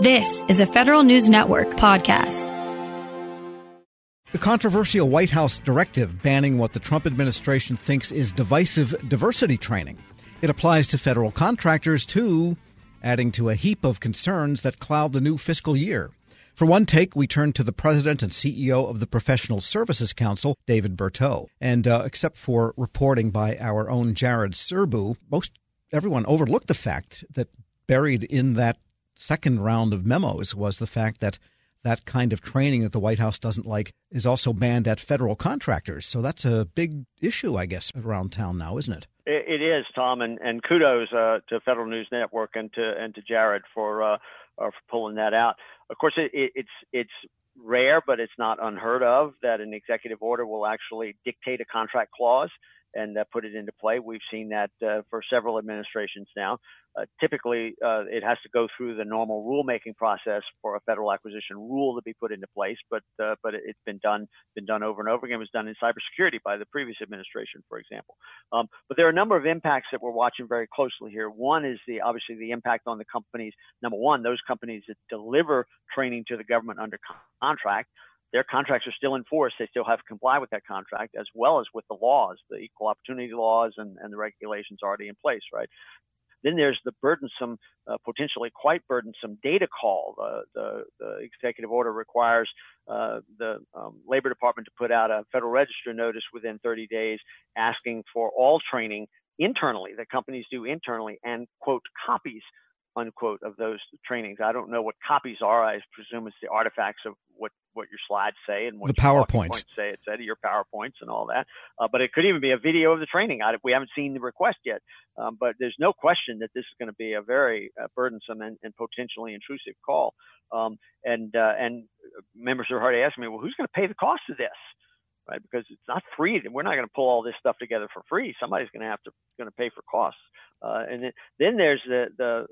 This is a Federal News Network podcast. The controversial White House directive banning what the Trump administration thinks is divisive diversity training. It applies to federal contractors too, adding to a heap of concerns that cloud the new fiscal year. For one take, we turn to the president and CEO of the Professional Services Council, David Berteau. And uh, except for reporting by our own Jared Serbu, most everyone overlooked the fact that buried in that second round of memos was the fact that that kind of training that the White House doesn't like is also banned at federal contractors. So that's a big issue, I guess, around town now, isn't it? It is, Tom, and, and kudos uh, to Federal News Network and to and to Jared for uh, uh, for pulling that out. Of course, it, it, it's it's rare, but it's not unheard of that an executive order will actually dictate a contract clause and uh, put it into play. We've seen that uh, for several administrations now. Uh, typically, uh, it has to go through the normal rulemaking process for a federal acquisition rule to be put into place, but uh, but it's been done been done over and over again. It was done in cybersecurity by the previous administration, for example. Um, but there are a number of impacts that we're watching very closely here. One is the obviously the impact on the companies. Number one, those companies that deliver training to the government under contract their contracts are still in force. They still have to comply with that contract as well as with the laws, the equal opportunity laws and, and the regulations already in place, right? Then there's the burdensome, uh, potentially quite burdensome data call. Uh, the, the, executive order requires uh, the um, Labor Department to put out a Federal Register notice within 30 days asking for all training internally that companies do internally and quote copies unquote of those trainings. I don't know what copies are. I presume it's the artifacts of what, what your slides say and what the PowerPoints say. It said your PowerPoints and all that. Uh, but it could even be a video of the training. I, we haven't seen the request yet, um, but there's no question that this is going to be a very uh, burdensome and, and, potentially intrusive call. Um, and uh, and members are already asking me, well, who's going to pay the cost of this? Right, because it's not free. We're not going to pull all this stuff together for free. Somebody's going to have to going to pay for costs. Uh, and then, then there's the the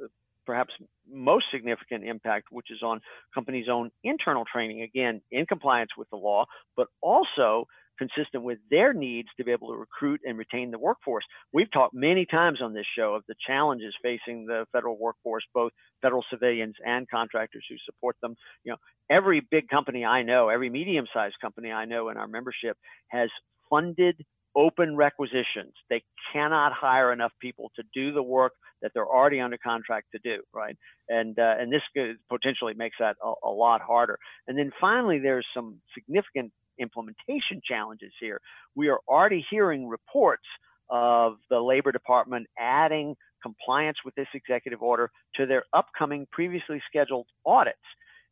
perhaps most significant impact, which is on companies' own internal training, again, in compliance with the law, but also consistent with their needs to be able to recruit and retain the workforce. We've talked many times on this show of the challenges facing the federal workforce, both federal civilians and contractors who support them. You know, every big company I know, every medium-sized company I know in our membership has funded open requisitions. They cannot hire enough people to do the work that they're already under contract to do, right? And uh, and this potentially makes that a, a lot harder. And then finally, there's some significant implementation challenges here. We are already hearing reports of the Labor Department adding compliance with this executive order to their upcoming previously scheduled audits.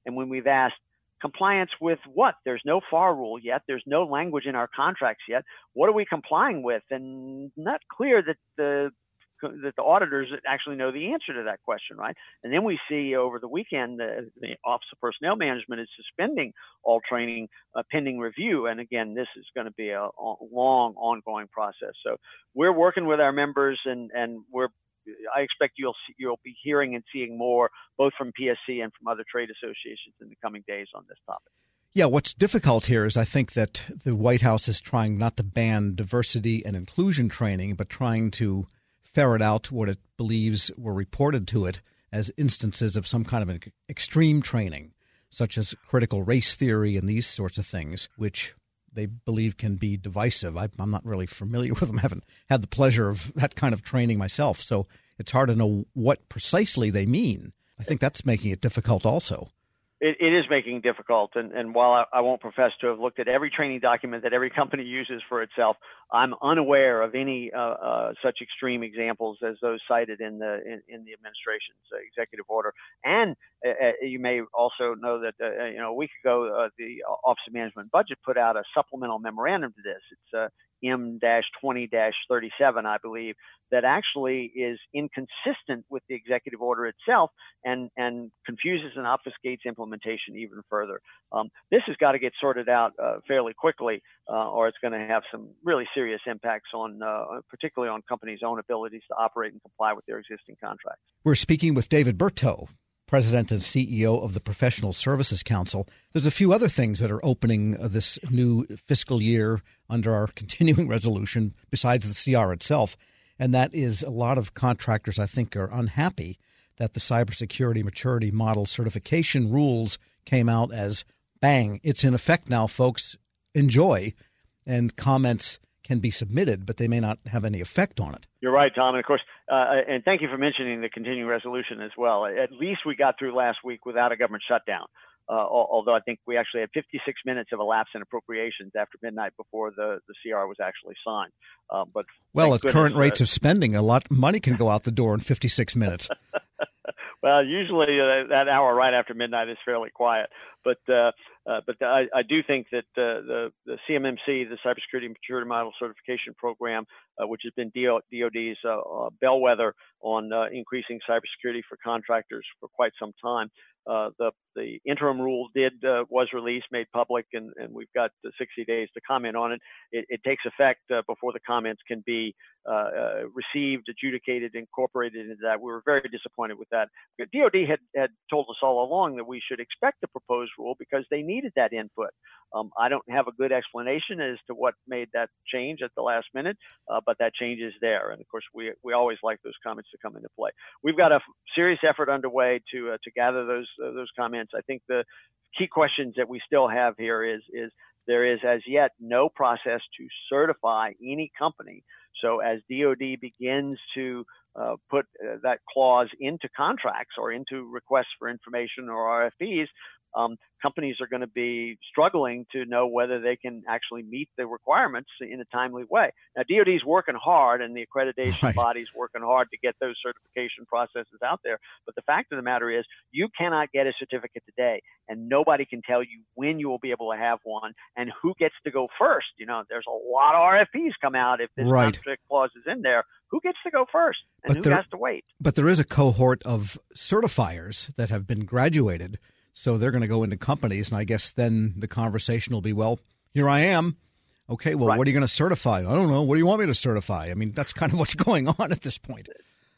And when we've asked, compliance with what? There's no FAR rule yet. There's no language in our contracts yet. What are we complying with? And not clear that the that the auditors actually know the answer to that question, right? And then we see over the weekend the, the Office of Personnel Management is suspending all training uh, pending review. And again, this is going to be a, a long, ongoing process. So we're working with our members, and and we're I expect you'll see, you'll be hearing and seeing more both from PSC and from other trade associations in the coming days on this topic. Yeah, what's difficult here is I think that the White House is trying not to ban diversity and inclusion training, but trying to ferret out what it believes were reported to it as instances of some kind of extreme training, such as critical race theory and these sorts of things, which they believe can be divisive. I, am not really familiar with them. I haven't had the pleasure of that kind of training myself, so it's hard to know what precisely they mean. I think that's making it difficult also it, it is making difficult. And, and while I, I, won't profess to have looked at every training document that every company uses for itself, I'm unaware of any uh, uh, such extreme examples as those cited in the in, in the administration's uh, executive order. And you may also know that uh, you know a week ago the Office of Management Budget put out a supplemental memorandum to this. It's M-20-37, I believe, that actually is inconsistent with the executive order itself and, and confuses and obfuscates implementation even further. Um, this has got to get sorted out uh, fairly quickly, uh, or it's going to have some really serious impacts on, uh, particularly on companies' own abilities to operate and comply with their existing contracts. We're speaking with David Berteau, president and CEO of the Professional Services Council. There's a few other things that are opening uh, this new fiscal year under our continuing resolution besides the CR itself, and that is a lot of contractors, I think, are unhappy that the cybersecurity maturity model certification rules came out as bang, it's in effect now, folks. Enjoy. And comments can be submitted, but they may not have any effect on it. You're right, Tom. And of course, uh, and thank you for mentioning the continuing resolution as well. At least we got through last week without a government shutdown. Uh, although I think we actually had 56 minutes of a lapse in appropriations after midnight before the, the CR was actually signed. Uh, but well, at goodness, current rates uh, of spending, a lot of money can go out the door in 56 minutes. well, usually uh, that hour right after midnight is fairly quiet, but uh, uh, but I, I, do think that the the CMMC, the Cybersecurity Maturity Model Certification Program, which has been DoD's bellwether on increasing cybersecurity for contractors for quite some time, uh, the the interim rule did uh, was released, made public, and, and we've got 60 days to comment on it. It, it takes effect uh, before the comments can be uh, uh, received, adjudicated, incorporated into that. We were very disappointed with that. DoD had had told us all along that we should expect the proposed rule because they needed that input. Um, I don't have a good explanation as to what made that change at the last minute, but that change is there, and of course we we always like those comments to come into play. We've got a serious effort underway to to gather those uh, those comments. I think the key questions that we still have here is is there is as yet no process to certify any company. So as DoD begins to uh, put uh, that clause into contracts or into requests for information or RFPs, um, companies are going to be struggling to know whether they can actually meet the requirements in a timely way. Now, DoD is working hard, and the accreditation right. body's working hard to get those certification processes out there. But the fact of the matter is, you cannot get a certificate today, and nobody can tell you when you will be able to have one and who gets to go first. You know, there's a lot of RFPs come out if this right. contract clause is in there. Who gets to go first, and but who there, has to wait? But there is a cohort of certifiers that have been graduated so they're going to go into companies, and I guess then the conversation will be, well, here I am. Okay, well, right. what are you going to certify? I don't know. What do you want me to certify? I mean, that's kind of what's going on at this point.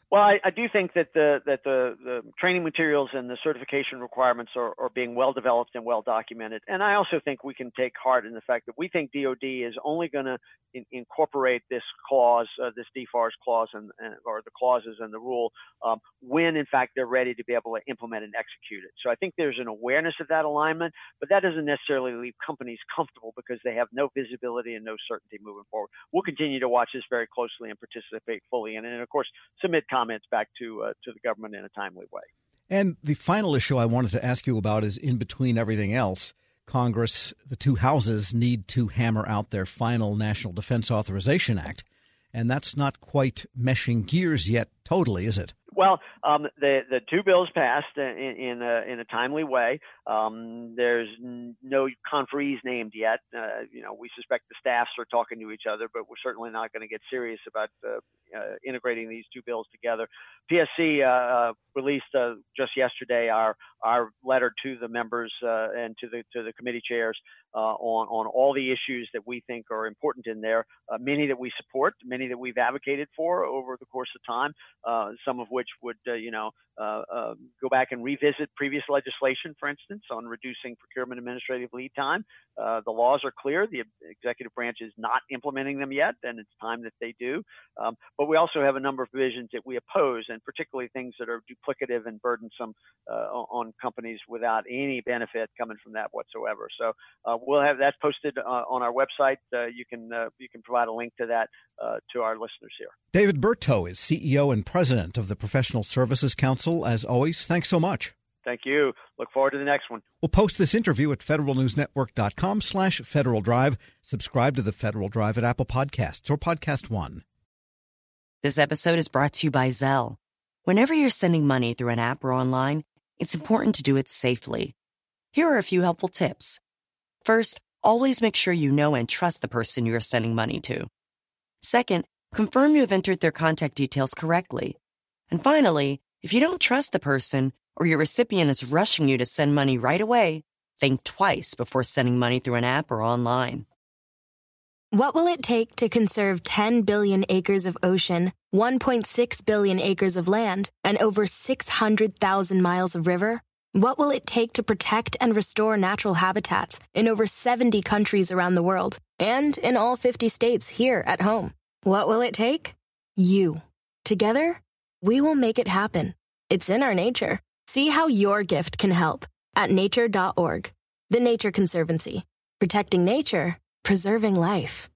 Well, I, I, do think that the that the, the training materials and the certification requirements are, are being well developed and well documented. And I also think we can take heart in the fact that we think DoD is only going to in, incorporate this clause, uh, this DFARS clause, and, and, or the clauses and the rule um, when, in fact, they're ready to be able to implement and execute it. So I think there's an awareness of that alignment, but that doesn't necessarily leave companies comfortable because they have no visibility and no certainty moving forward. We'll continue to watch this very closely and participate fully in it, and of course, submit comments back to uh, to the government in a timely way. And the final issue I wanted to ask you about is in between everything else. Congress, the two houses need to hammer out their final National Defense Authorization Act. And that's not quite meshing gears yet, totally, is it? Well, um, the the two bills passed in in a, in a timely way. Um, there's no conferees named yet. Uh, you know, we suspect the staffs are talking to each other, but we're certainly not going to get serious about uh, uh, integrating these two bills together. PSC uh, uh, released uh, just yesterday our our letter to the members and to the to the committee chairs on on all the issues that we think are important in there. many that we support, many that we've advocated for over the course of time. some of which would you know go back and revisit previous legislation, for instance, on reducing procurement administrative lead time. the laws are clear. The executive branch is not implementing them yet, and it's time that they do. Um, but we also have a number of provisions that we oppose, and particularly things that are duplicative and burdensome uh, on companies without any benefit coming from that whatsoever. So uh, we'll have that posted uh, on our website. Uh, you can uh, you can provide a link to that uh, to our listeners here. David Berteau is CEO and President of the Professional Services Council. As always, thanks so much. Thank you. Look forward to the next one. We'll post this interview at federalnewsnetwork.com slash Federal Drive. Subscribe to the Federal Drive at Apple Podcasts or Podcast One. This episode is brought to you by Zelle. Whenever you're sending money through an app or online, it's important to do it safely. Here are a few helpful tips. First, always make sure you know and trust the person you are sending money to. Second, confirm you have entered their contact details correctly. And finally, if you don't trust the person or your recipient is rushing you to send money right away, think twice before sending money through an app or online. What will it take to conserve 10 billion acres of ocean, 1.6 billion acres of land, and over 600,000 miles of river? What will it take to protect and restore natural habitats in over 70 countries around the world and in all 50 states here at home? What will it take? You. Together, we will make it happen. It's in our nature. See how your gift can help at nature.org. The Nature Conservancy. Protecting nature, preserving life.